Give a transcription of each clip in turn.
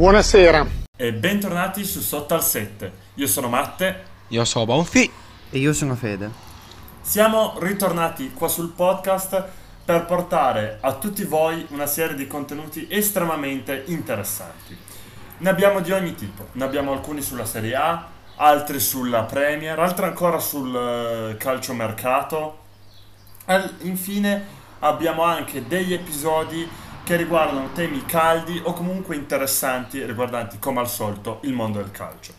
Buonasera. E bentornati su Sotto al 7. Io sono Matte. Io sono Bonfi. E io sono Fede. Siamo ritornati qua sul podcast per portare a tutti voi una serie di contenuti estremamente interessanti. Ne abbiamo di ogni tipo, ne abbiamo alcuni sulla Serie A, altri sulla Premier, altri ancora sul uh, calciomercato. E infine abbiamo anche degli episodi che riguardano temi caldi o comunque interessanti riguardanti come al solito il mondo del calcio.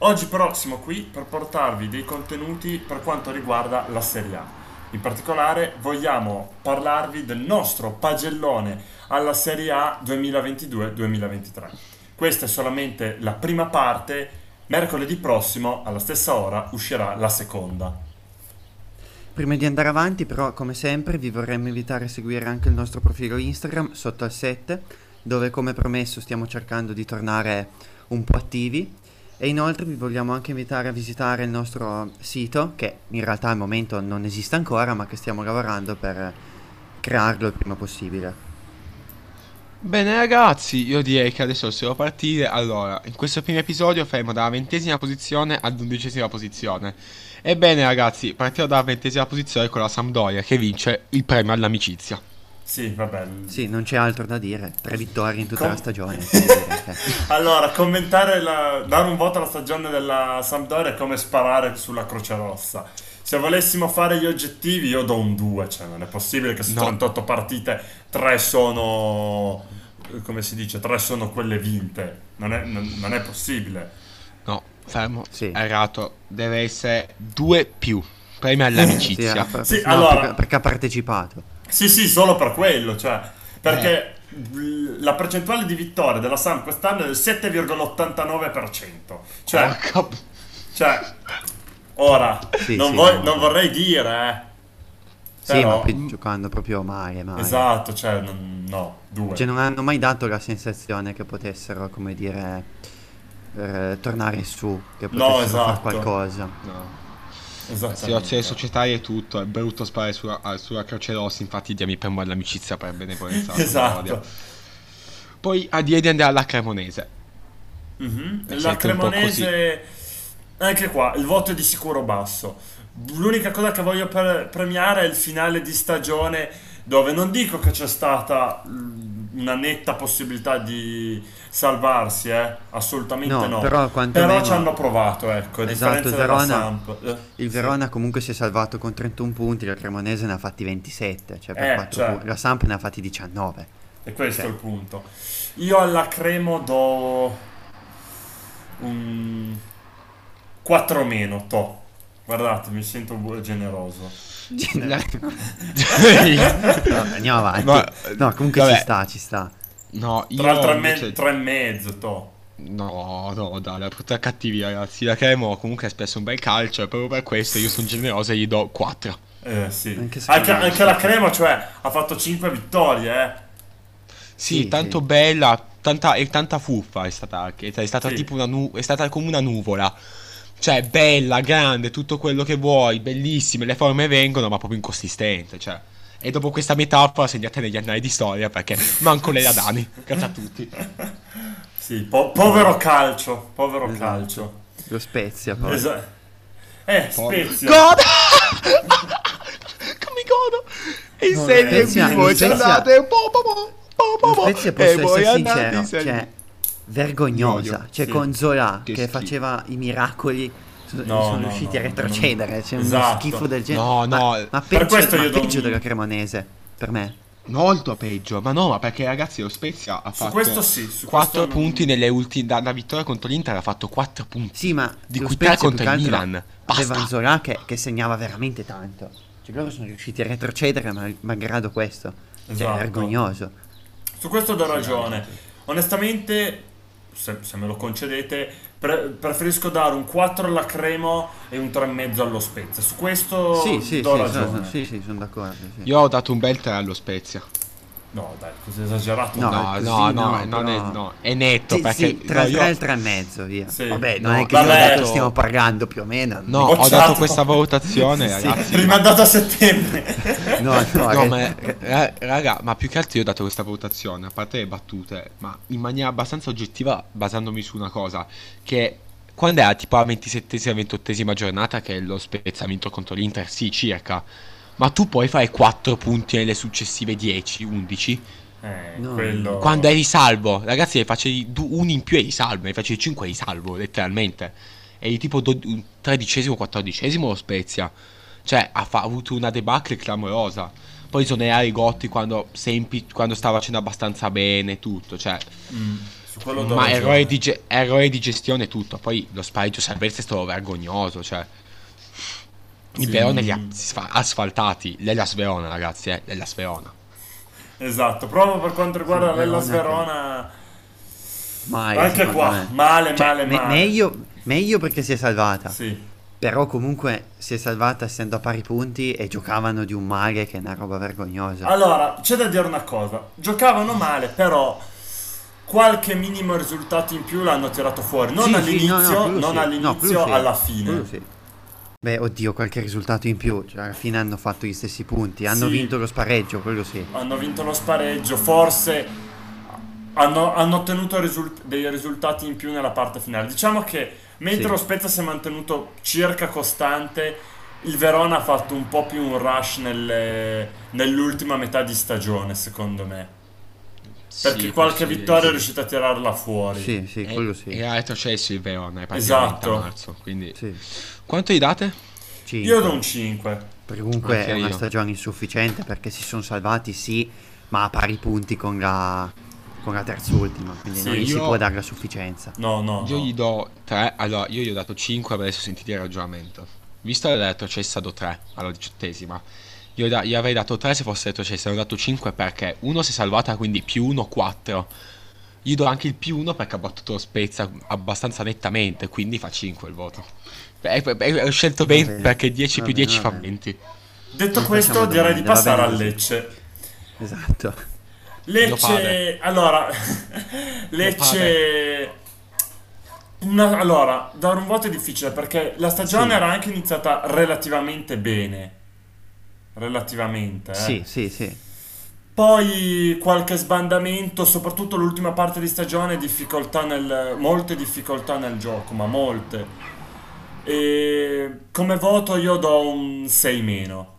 Oggi però siamo qui per portarvi dei contenuti per quanto riguarda la Serie A. In particolare vogliamo parlarvi del nostro pagellone alla Serie A 2022-2023. Questa è solamente la prima parte, mercoledì prossimo alla stessa ora uscirà la seconda. Prima di andare avanti però come sempre vi vorremmo invitare a seguire anche il nostro profilo Instagram sotto al 7 dove come promesso stiamo cercando di tornare un po' attivi e inoltre vi vogliamo anche invitare a visitare il nostro sito, che in realtà al momento non esiste ancora, ma che stiamo lavorando per crearlo il prima possibile. Bene ragazzi, io direi che adesso possiamo partire. Allora, in questo primo episodio faremo dalla ventesima posizione all'undicesima posizione. Ebbene ragazzi, partiamo dalla ventesima posizione con la Sampdoria che vince il premio all'amicizia. Sì, vabbè. Sì, non c'è altro da dire. Tre vittorie in tutta Com- la stagione. allora, commentare, la, dare un voto alla stagione della Sampdoria è come sparare sulla Croce Rossa. Se volessimo fare gli oggettivi, io do un 2. Cioè, non è possibile che su no. 38 partite, 3 sono. come si dice? 3 sono quelle vinte. Non è, non, non è possibile. No, fermo. Sì. Errato. Deve essere 2 più. Premio all'amicizia. sì, sì, no, allora, perché, perché ha partecipato. Sì, sì, solo per quello, cioè, perché eh. la percentuale di vittorie della Sam quest'anno è del 7,89%. Cioè, oh, cioè ora, sì, non, sì, vo- no. non, vorrei dire, eh. Però... Sì, ma giocando proprio mai, mai. Esatto, cioè, non, no, due. Cioè, non hanno mai dato la sensazione che potessero, come dire, eh, tornare su, che potessero no, esatto. fare qualcosa. No. Situazione societaria e tutto, è brutto sparare sulla, sulla Croce Rossa, infatti diamo per me l'amicizia per benevolenza. esatto. Poi a di andare alla Cremonese. Mm-hmm. La Cremonese, anche qua, il voto è di sicuro basso. L'unica cosa che voglio pre- premiare è il finale di stagione dove non dico che c'è stata una netta possibilità di salvarsi, eh? assolutamente no. no. Però, però ci hanno provato, ecco. Esatto, il Verona, il Verona sì. comunque si è salvato con 31 punti, la Cremonese ne ha fatti 27, cioè eh, cioè. la Samp ne ha fatti 19. E questo cioè. è il punto. Io alla Cremo do un 4 meno, to. Guardate, mi sento generoso. no, andiamo avanti. No, no comunque vabbè. ci sta, ci sta. No, io Tra l'altro invece... tre e mezzo, to. No, no, dai, la brutta cattivi ragazzi. La Cremo comunque ha spesso un bel calcio e proprio per questo io sono generoso e gli do 4. Eh sì. Anche, anche, anche la Cremo, cioè, ha fatto 5 vittorie, eh. Sì, sì tanto sì. bella, tanta, e tanta fuffa è stata anche. È stata sì. tipo una nu- è stata come una nuvola. Cioè, bella, grande, tutto quello che vuoi, bellissime, le forme vengono, ma proprio inconsistente, cioè. E dopo questa metafora segnate negli annali di storia perché manco le Dani. Grazie a tutti. Sì, po- povero calcio, povero esatto. calcio. Lo Spezia poi. Esatto. Eh, Spezia. Godo! Come godo! E no, serie vivo, ci andate un po' po' po' po' po' Spezia posso essere sincero, cioè vergognosa, cioè sì. con Zola che, che faceva i miracoli no, sono no, riusciti no, a retrocedere. C'è esatto. uno schifo del genere. No, no. Ma, ma peggio, per questo ma io peggio do... della Cremonese, per me. Molto peggio, ma no, ma perché ragazzi lo Spezia ha fatto questo sì, su 4 punti nelle ultime da, da, vittoria contro l'Inter ha fatto 4 punti. Sì, ma di cui 3 contro il Milan. Aveva Zola che, che, segnava veramente tanto. Cioè loro sono riusciti a retrocedere ma, malgrado questo. Cioè, esatto. Cioè, è vergognoso. Su questo do ragione. Onestamente, se, se me lo concedete, Pre- preferisco dare un 4 alla Cremo e un 3,5 allo Spezia. Su questo sì, sì, do sì, ragione. Sì, sì, sono d'accordo. Sì. Io ho dato un bel 3 allo Spezia. No, dai, così esagerato. No, no, no, no, no, è, no, è netto. Sì, perché sì, tra il 3 e il 3,5 via. Sì. Vabbè, non no, è che vabbè, io stiamo parlando più o meno. No, ho dato questa valutazione, ragazzi. Rimandato a settembre. no, no, no ma, raga, ma più che altro io ho dato questa valutazione, a parte le battute, ma in maniera abbastanza oggettiva, basandomi su una cosa, che quando era tipo la 27esima, 28esima giornata che lo Spezia ha vinto contro l'Inter, sì, circa, ma tu puoi fare 4 punti nelle successive 10, 11? Eh, no. quello... Quando eri salvo, ragazzi, ne facevi uno in più eri salvo, ne facevi 5 eri salvo, letteralmente. Eri tipo do- tredicesimo, quattordicesimo lo Spezia. Cioè, ha, fa- avuto una debacle clamorosa. Poi esonerare Gotti quando, Sempi, quando stava facendo abbastanza bene, tutto. Cioè, mm, ma errore di, ge- errore di, gestione tutto. Poi lo spareggio Salvezza è stato vergognoso. Cioè, il sì. Verona li ha asfaltati. L'Ellas Verona, ragazzi, eh, l'Ellas Verona. Esatto, proprio per quanto riguarda sì, l'Ellas Verona. Mai, anche qua, me. male, cioè, male, me- male. Meglio, meglio perché si è salvata. Sì. Però comunque si è salvata essendo a pari punti e giocavano di un male che è una roba vergognosa. Allora, c'è da dire una cosa. Giocavano male, però qualche minimo risultato in più l'hanno tirato fuori. Non sì, all'inizio, sì, no, no, non sì. all'inizio, no, alla fine. Beh, oddio, qualche risultato in più. Cioè, alla fine hanno fatto gli stessi punti. Hanno vinto lo spareggio, quello sì. Hanno vinto lo spareggio, forse hanno, hanno ottenuto risult- dei risultati in più nella parte finale. Diciamo che Mentre sì. lo Spezia si è mantenuto circa costante, il Verona ha fatto un po' più un rush nelle, nell'ultima metà di stagione, secondo me. Perché sì, qualche vittoria sì. è riuscita a tirarla fuori. Sì, sì, quello sì. E ha retrocesso il Verona, è esatto. a marzo, quindi... Sì. Quanto gli date? 5. Io do un 5. Perché comunque Anche è una io. stagione insufficiente perché si sono salvati, sì, ma a pari punti con la con la terz'ultima, quindi sì, non gli io... si può dare la sufficienza. No, no. Io no. gli do 3, allora io gli ho dato 5, adesso sentite il ragionamento. Visto che l'ha retrocessa do 3 alla diciottesima, io da, gli avrei dato 3 se fosse retrocessa, ne ho dato 5 perché uno si è salvata, quindi più 1, 4. Gli do anche il più 1 perché ha battuto lo Spezia abbastanza nettamente, quindi fa 5 il voto. Beh, ho scelto bene perché 10 più 10 fa 20. Detto questo, direi di passare a Lecce. Esatto. Lecce, allora, Lecce, una, allora, dare un voto è difficile perché la stagione sì. era anche iniziata relativamente bene, relativamente. Eh. Sì, sì, sì. Poi qualche sbandamento, soprattutto l'ultima parte di stagione, difficoltà nel, molte difficoltà nel gioco, ma molte. E come voto io do un 6 meno.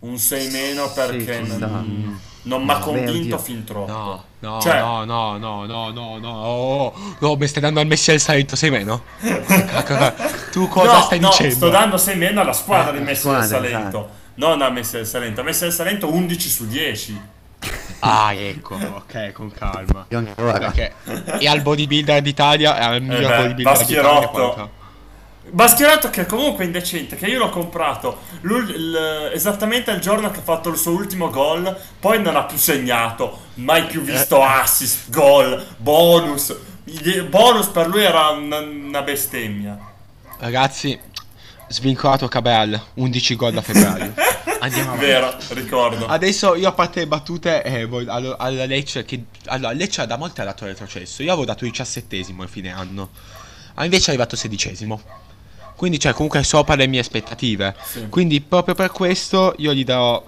Un 6 meno perché sì, non, non mi ha convinto fin troppo. No, no, cioè... no, no, no, no, no, no, oh, no, mi stai dando al Messi al Salento 6 meno? tu cosa no, stai no, dicendo? sto dando 6 meno alla squadra di Messi al Salento. Esatto. Non a Messi al Salento. A Messi al Salento 11 su 10. Ah, ecco, ok, con calma. Perché e al bodybuilder d'Italia, è al miglior eh beh, bodybuilder d'Italia. Bascherato che comunque è indecente, che io l'ho comprato esattamente il giorno che ha fatto il suo ultimo gol, poi non ha più segnato, mai più visto eh. assist, gol, bonus. Il bonus per lui era una, una bestemmia. Ragazzi, svincolato Cabral, 11 gol da febbraio. Andiamo avanti. Vero, ricordo. Adesso io a parte le battute, eh, alla, alla Lecce, che allora, Lecce da molte ha dato retrocesso. Io avevo dato 17 a fine anno, ma invece è arrivato sedicesimo. Quindi, cioè, comunque sopra le mie aspettative. Sì. Quindi, proprio per questo, io gli darò.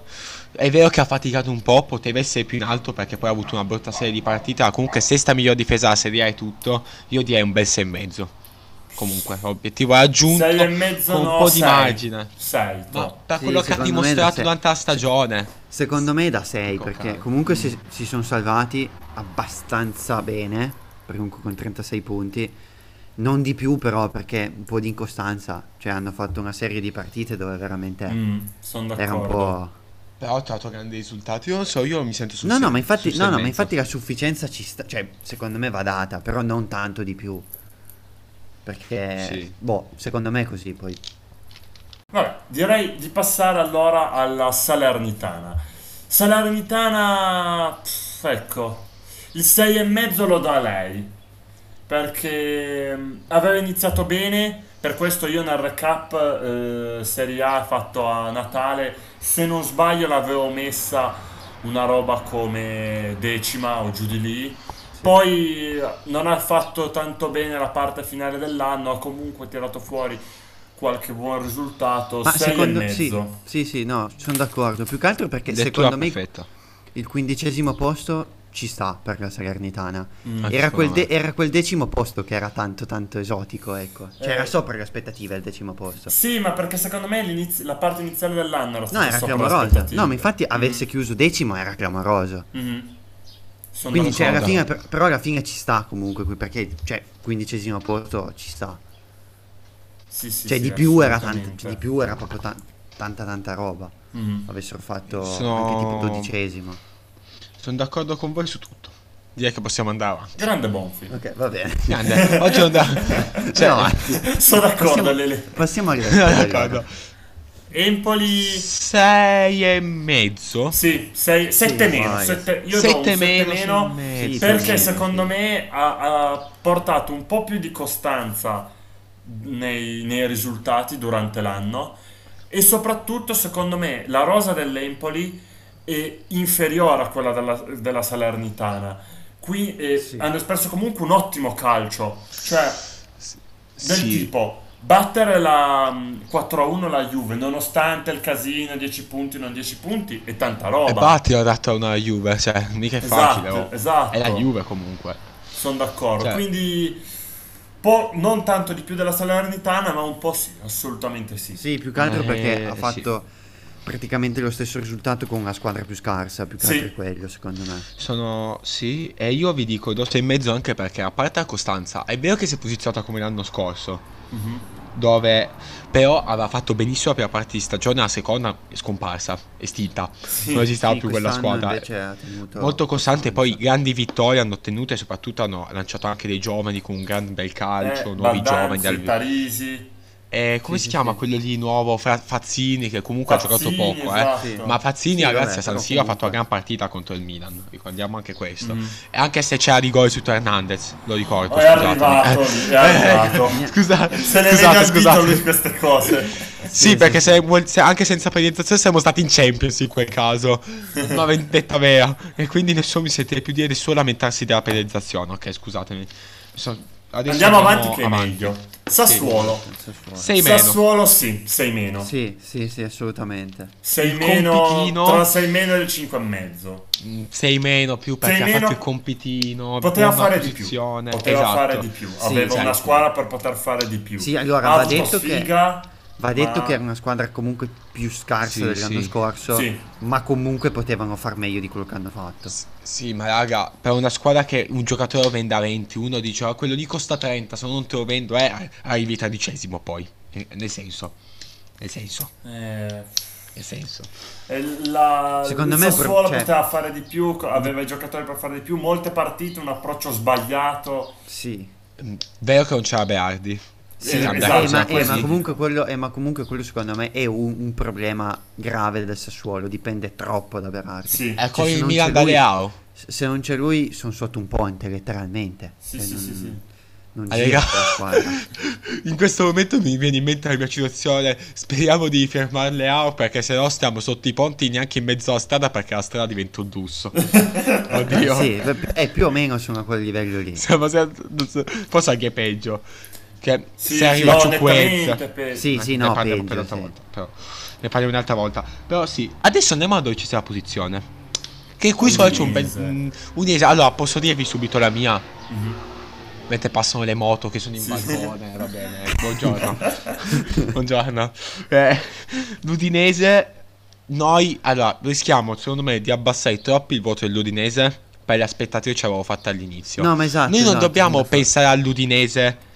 È vero che ha faticato un po', poteva essere più in alto perché poi ha avuto una brutta serie di partite. Comunque, sesta miglior difesa a Serie A e tutto, io direi un bel 6 e mezzo. Comunque, obiettivo raggiunto 6 e mezzo con no, un po' sei. di margine. 6 no, per sì, quello che ha dimostrato durante la stagione. Secondo me da 6 perché calma. comunque si, si sono salvati abbastanza bene, comunque con 36 punti non di più però perché un po' di incostanza, cioè hanno fatto una serie di partite dove veramente mm, era un po'... Però ha trovato grandi risultati, io non so, io mi sento sul No, no, ma infatti, no, no, ma infatti la sufficienza ci sta, cioè secondo me va data, però non tanto di più. Perché, sì. boh, secondo me è così poi. Vabbè, direi di passare allora alla Salernitana. Salernitana, pff, ecco, il 6,5 lo dà lei perché aveva iniziato bene, per questo io nel recap eh, Serie A fatto a Natale, se non sbaglio l'avevo messa una roba come decima o giù di lì. Poi non ha fatto tanto bene la parte finale dell'anno, ha comunque tirato fuori qualche buon risultato, Ma 6 secondo, e mezzo. Sì, sì, sì, no, sono d'accordo. Più che altro perché Lettura secondo me perfetta. il quindicesimo posto ci sta per la Salernitana. Mm, era, quel de- era, quel decimo posto che era tanto tanto esotico, ecco. Cioè eh. era sopra le aspettative il decimo posto. Sì, ma perché secondo me la parte iniziale dell'anno era No, era clamorosa. No, ma infatti mm. avesse chiuso decimo era clamoroso. Mm-hmm. Quindi cioè, alla fine, per, però alla fine ci sta comunque qui perché cioè quindicesimo posto ci sta. Sì, sì, cioè sì, di, più era tanta, di più era proprio ta- tanta tanta roba. Mm-hmm. Avessero fatto Sono... anche tipo dodicesimo. Sono d'accordo con voi su tutto. Direi che possiamo andare avanti. Grande Bonfi. Ok, va bene. Grande. Oggi da... cioè, no, sono d'accordo, passiamo, Lele. Passiamo a d'accordo. Empoli 6 e mezzo. Sì, 7 sì, meno. Sette, io sette do meno, meno perché secondo me ha, ha, portato un po' più di costanza nei, nei risultati durante l'anno e soprattutto secondo me la rosa dell'Empoli è inferiore a quella della, della Salernitana. Qui eh, sì. hanno espresso comunque un ottimo calcio, cioè del sì. tipo battere la 4-1 mm, la Juve nonostante il casino 10 punti non 10 punti è tanta roba e batti ho dato una Juve cioè mica è esatto, facile oh. esatto è la Juve comunque sono d'accordo cioè. quindi po' non tanto di più della Salernitana ma un po' sì assolutamente sì sì più che altro eh, perché ha fatto sì praticamente lo stesso risultato con una squadra più scarsa, più che sì. altro quello secondo me. Sono sì, e io vi dico do 6 e mezzo anche perché a parte la costanza, è vero che si è posizionata come l'anno scorso. Mm-hmm. Dove però aveva fatto benissimo la prima parte di stagione, la seconda è scomparsa, estinta. Sì, non esisteva sì, più quella squadra. Molto costante, poi grandi vittorie hanno ottenuto e soprattutto hanno lanciato anche dei giovani con un gran bel calcio, eh, nuovi Baldanzi, giovani. Parisi. Eh, come sì, si sì, chiama sì. quello lì nuovo? Fazzini, che comunque Fazzini, ha giocato poco, eh. esatto. ma Fazzini, ragazzi, a San Siro ha fatto una gran partita contro il Milan. Ricordiamo anche questo. Mm. E anche se c'era rigore su Hernandez, lo ricordo. È arrivato, è arrivato. Scusa, se ne scusate, scusate. lui queste cose. sì, perché se, se, anche senza penalizzazione siamo stati in Champions in quel caso. Una vendetta vera. E quindi nessuno mi sentire più dire solo lamentarsi della penalizzazione. Ok, scusatemi. Adesso andiamo avanti che è meglio. Sassuolo. Sì, Sassuolo sì, 6 meno. Sì, sì, sì, assolutamente. 6 meno compitino... tra 6 meno e il 5 e mezzo. 6 mm, meno più perché ha fatto il compitino. Poteva fare di più. Poteva esatto. fare di più. Aveva sì, una certo. squadra per poter fare di più. Sì, allora va detto sfiga, che Va detto ma... che era una squadra comunque più scarsa sì, dell'anno sì. scorso, sì. ma comunque potevano far meglio di quello che hanno fatto. S- sì, ma raga, per una squadra che un giocatore lo vende a 20, uno dice oh, quello lì costa 30, se non te lo vendo, eh, arrivi tredicesimo poi. Eh, nel senso, nel senso. Eh... Nel senso. La, Secondo me Sassuolo cioè... poteva fare di più, aveva i giocatori per fare di più, molte partite, un approccio sbagliato. Sì. Mm, vero che non c'era Beardi. Sì, eh, esatto, ma, eh, ma, comunque quello, eh, ma, comunque quello, secondo me è un, un, problema grave del Sassuolo, dipende troppo da Berardi. Sì. È cioè, come il Milan da Leao. Se non c'è lui sono sotto un ponte letteralmente. Sì, cioè, sì, non, sì, sì. Non squadra. in questo momento mi viene in mente la mia situazione. Speriamo di fermare Leao perché se no stiamo sotto i ponti neanche in mezzo alla strada perché la strada diventa un lusso. Oddio. Sì, è più o meno sono a quel livello lì. Siamo, forse anche peggio. Che sì, se arriva sì, Ciuquez Sì, sì, no, ne peggio, sì. volta, però. Ne parliamo un'altra volta. Però sì, adesso andiamo a dove ci sia la posizione. Che qui solo c'è un bel... Un, un allora, posso dirvi subito la mia? Mm-hmm. Mentre passano le moto che sono in sì. balcone, va bene. Buongiorno. Buongiorno. Eh, l'Udinese, noi, allora, rischiamo secondo me di abbassare troppo il voto dell'Udinese per le aspettative che ci avevo fatte all'inizio. No, ma esatto. Noi non esatto, dobbiamo pensare all'Udinese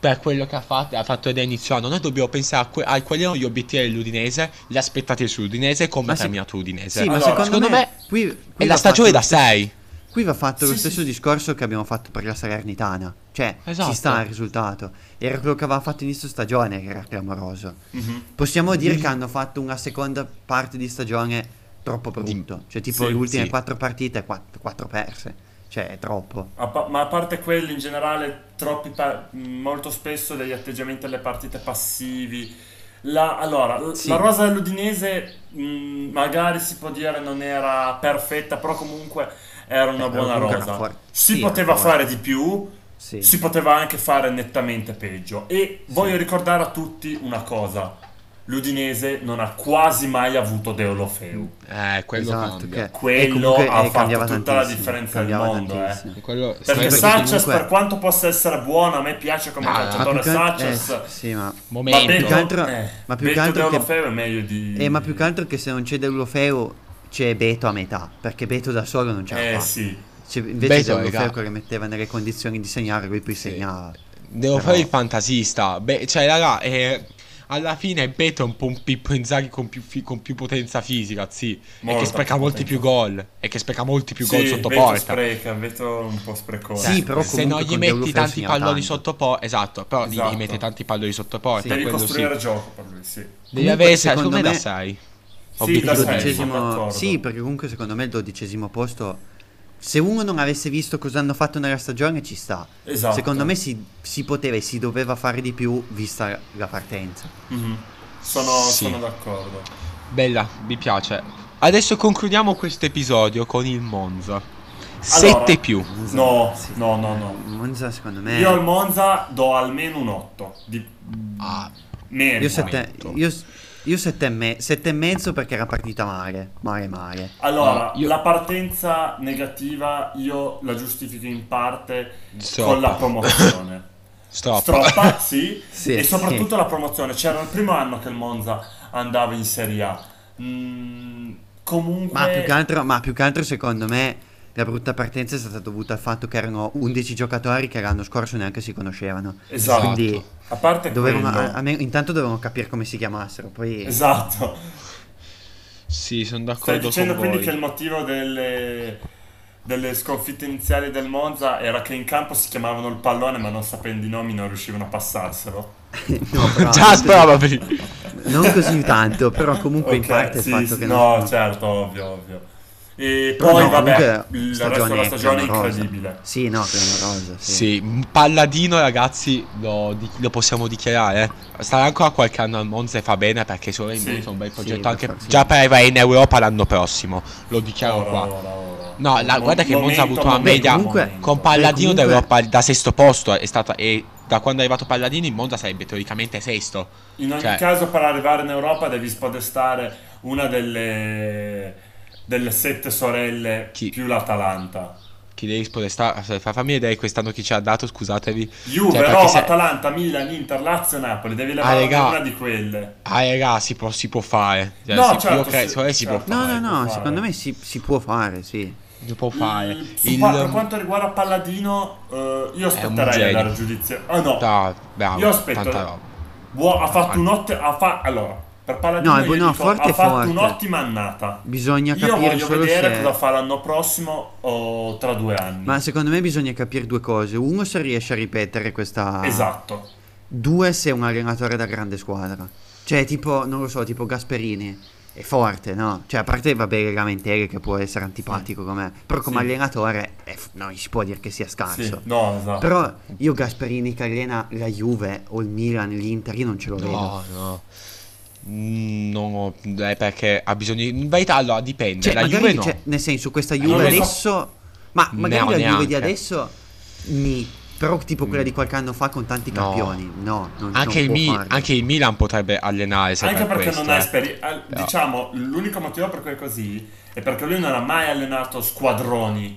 per quello che ha fatto, ha fatto da inizio anno. Noi dobbiamo pensare a, que- a quali erano gli obiettivi dell'Udinese, le aspettative sull'Udinese e come ha terminato l'Udinese. Sì, allora, ma secondo, me, qui, qui è la stagione da 6. Qui va fatto sì, lo stesso sì. discorso che abbiamo fatto per la Salernitana. Cioè, esatto. ci sta il risultato. Era quello che aveva fatto inizio stagione che era clamoroso. Mm-hmm. Possiamo dire mm-hmm. che hanno fatto una seconda parte di stagione troppo brutto. Cioè, tipo le ultime quattro partite, quattro, quattro perse. Cioè, è troppo. A pa- ma a parte quelli, in generale, troppi pa- molto spesso degli atteggiamenti alle partite passivi. La, allora, sì. la rosa dell'Udinese mh, magari si può dire non era perfetta, però comunque era una eh, buona rosa. Si sì, poteva fare di più, sì. si poteva anche fare nettamente peggio. E voglio ricordare a tutti una cosa. L'Udinese non ha quasi mai avuto Deolofeu. Eh, quello esatto, che... Quello ha eh, fatto tutta la differenza del mondo. Eh. Quello... Perché Sanchez, comunque... per quanto possa essere buono, a me piace come ah, calciatore Sanchez. Eh, sì, ma... Momento. Ma più che altro, eh, ma più che, altro che... è meglio di... Eh, ma più che altro che se non c'è Deolofeu c'è Beto a metà, perché Beto da solo non ce la eh, fa. sì. Cioè, invece Deulofeu che metteva nelle condizioni di segnare, lui poi sì. segnava. Devo Però... fare il fantasista. Beh, cioè, raga, eh, alla fine Beto è un po' un Pippo Inzaghi con più, fi- con più potenza fisica, sì. Molta e che spreca molti più gol. E che spreca molti più sì, gol sotto Beto porta. spreca, Beto un po' sprecoso. Sì, però se non gli metti tanti palloni sotto porta, esatto, però esatto. gli metti tanti palloni sotto porta. Sì. Devi costruire sì. gioco per lui, sì. Devi avere, secondo me, da 6. Sì, da 6, sì, perché comunque secondo me il dodicesimo posto se uno non avesse visto cosa hanno fatto nella stagione ci sta. Esatto. Secondo me si, si poteva e si doveva fare di più vista la partenza. Mm-hmm. Sono, sì. sono, d'accordo. Bella, mi piace. Adesso concludiamo questo episodio con il Monza. 7 allora, più. No, sì. no, no, no. Monza secondo me... Io al Monza do almeno un 8. Di... Ah, meno. Io, sette, io, io sette e, me- sette e mezzo perché era partita male, male, male. Allora, io... la partenza negativa io la giustifico in parte Stoppa. con la promozione. Stoppa. Stoppa, sì, sì e soprattutto sì. la promozione. C'era il primo anno che il Monza andava in Serie A. Mm, comunque... Ma più, che altro, ma più che altro secondo me la brutta partenza è stata dovuta al fatto che erano 11 giocatori che l'anno scorso neanche si conoscevano. Esatto. Quindi a parte dovevano, a, a me, intanto dovevano capire come si chiamassero. Poi... Esatto. Sì, sono d'accordo Stai dicendo con quindi voi. che il motivo delle, delle sconfitte iniziali del Monza era che in campo si chiamavano il pallone ma non sapendo i nomi non riuscivano a passarselo? no, però, Just probably. Non così tanto, però comunque okay, in parte sì, il fatto sì, che... No, non... certo, ovvio, ovvio. E poi, no, vabbè, il resto della stagione è incredibile. Sì, no, clamorosa. Sì. sì, Palladino, ragazzi, lo, lo, possiamo dichiarare. Starà ancora qualche anno al Monza e fa bene perché sono sì. un bel progetto. Sì, anche già per in Europa l'anno prossimo. Lo dichiaro ora, qua. Ora, ora. No, la, guarda che Monza ha avuto una media comunque, con Palladino comunque... d'Europa da sesto posto. È stata, e da quando è arrivato Palladino in Monza sarebbe teoricamente sesto. In ogni cioè... caso, per arrivare in Europa devi spodestare una delle delle sette sorelle chi? più l'Atalanta. Chi devi spodestare? Fammi vedere quest'anno chi ci ha dato, scusatevi. Juve, cioè, Roma, se... Atalanta, Milan, Inter, Lazio, Napoli. Devi levare ah, una di quelle. Ah, raga, si può, si può fare. Cioè, no, si, certo, cre- si, si certo. può no, fare. No, no, no, secondo me si, si può fare, sì. Si può fare. Il, il... Per quanto riguarda Palladino, uh, io aspetterei a dare giudizio. Oh no, da, bravo, io aspetto. Buo- ha fatto un ottimo. Fa- allora, per Paladino no, no, dico, forte ha fatto forte. un'ottima annata. Bisogna capire Io voglio solo vedere se... cosa fa l'anno prossimo o tra due anni. Ma secondo me bisogna capire due cose. Uno, se riesce a ripetere questa... Esatto. Due, se è un allenatore da grande squadra. Cioè, tipo, non lo so, tipo Gasperini. È forte, no? Cioè, a parte, vabbè, Lamentele che può essere antipatico sì. com'è. Però come sì. allenatore, f- non si può dire che sia scarso. Sì. No, esatto. Però io Gasperini che allena la Juve o il Milan, l'Inter, io non ce lo vedo. No, no. Mm, no, è perché ha bisogno di. In verità, allora dipende. Cioè, la magari, Juve no. cioè, nel senso, questa eh, Juve adesso. So. Ma magari no, la neanche. Juve di adesso. Mi. Però tipo quella di qualche anno fa con tanti no. campioni. No, non, anche, non il Mi- anche, il Milan potrebbe allenare. Anche per perché questo, non ha esperienza. Eh. Diciamo, l'unico motivo per cui è così è perché lui non ha mai allenato squadroni.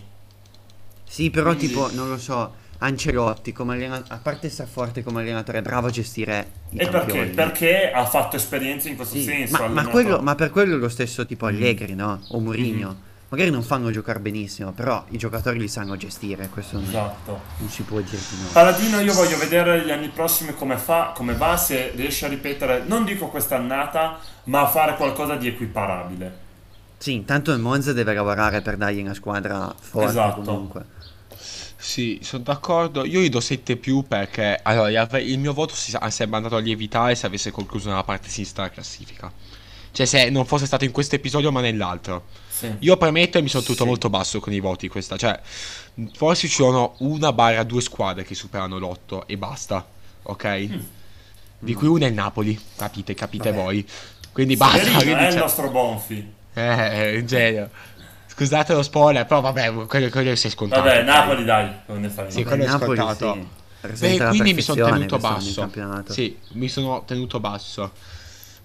Sì, però Quindi... tipo, non lo so Ancelotti come allenatore, a parte essere forte come allenatore, è bravo a gestire i E perché? Perché ha fatto esperienza in questo sì, senso. Ma, ma, quello, ma, per quello è lo stesso tipo Allegri, no? O Mourinho. Mm-hmm. Magari non fanno giocare benissimo, però i giocatori li sanno gestire, questo non, esatto. non si può dire di no. Paladino io voglio vedere gli anni prossimi come fa, come va, se riesce a ripetere, non dico quest'annata, ma a fare qualcosa di equiparabile. Sì, intanto il Monza deve lavorare per dargli una squadra forte esatto. comunque. Sì, sono d'accordo. Io gli do 7 più perché allora, il mio voto si sarebbe andato a lievitare se avesse concluso nella parte sinistra della classifica. Cioè, se non fosse stato in questo episodio, ma nell'altro. Sì. Io premetto e mi sono tutto sì. molto basso con i voti. Questa. Cioè, forse ci sono una barra due squadre che superano l'otto e basta. Ok? Mm. Di cui una è il Napoli. Capite, capite Vabbè. voi. Quindi basta. Severino è il nostro Bonfi. Eh, un genio. Scusate lo spoiler, però vabbè, quello, quello si è scontato. Vabbè, Napoli dai, onestamente. Sì, quello è Napoli, scontato. sì. Beh, quindi mi sono tenuto basso. Sì, mi sono tenuto basso.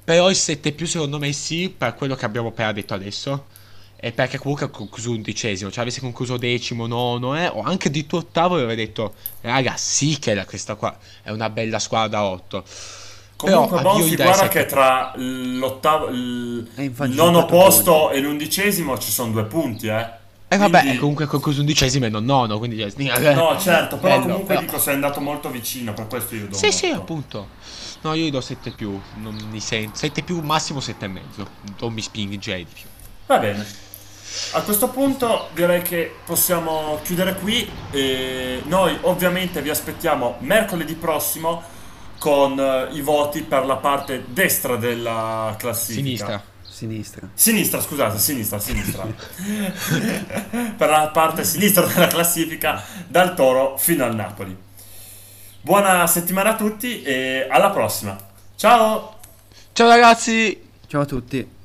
Però il 7 più secondo me sì, per quello che abbiamo appena detto adesso. E perché comunque ha concluso undicesimo, cioè avesse concluso decimo, nono, eh, o anche di tuo ottavo, avrei detto, raga, sì che la- questa qua è una bella squadra da 8. Comunque, Però, Bonzi, guarda che tra l'ottavo, il, nono posto e l'undicesimo ci sono due punti, eh. E vabbè, Quindi- comunque ha concluso undicesimo e non nono, quindi... eh, No, certo, però Bello, comunque però- dico sei andato molto vicino, per questo io do Sì, un sì, appunto. No, io gli do 7 più, non mi sento. 7 più, massimo 7 e mezzo. Non mi spingerei di più. Va bene. A questo punto direi che possiamo chiudere qui. E noi ovviamente vi aspettiamo mercoledì prossimo con eh, i voti per la parte destra della classifica. Sinistra. Sinistra. Sinistra, scusate, sinistra, sinistra. per la parte sinistra della classifica, dal Toro fino al Napoli. Buona settimana a tutti e alla prossima. Ciao! Ciao ragazzi! Ciao a tutti.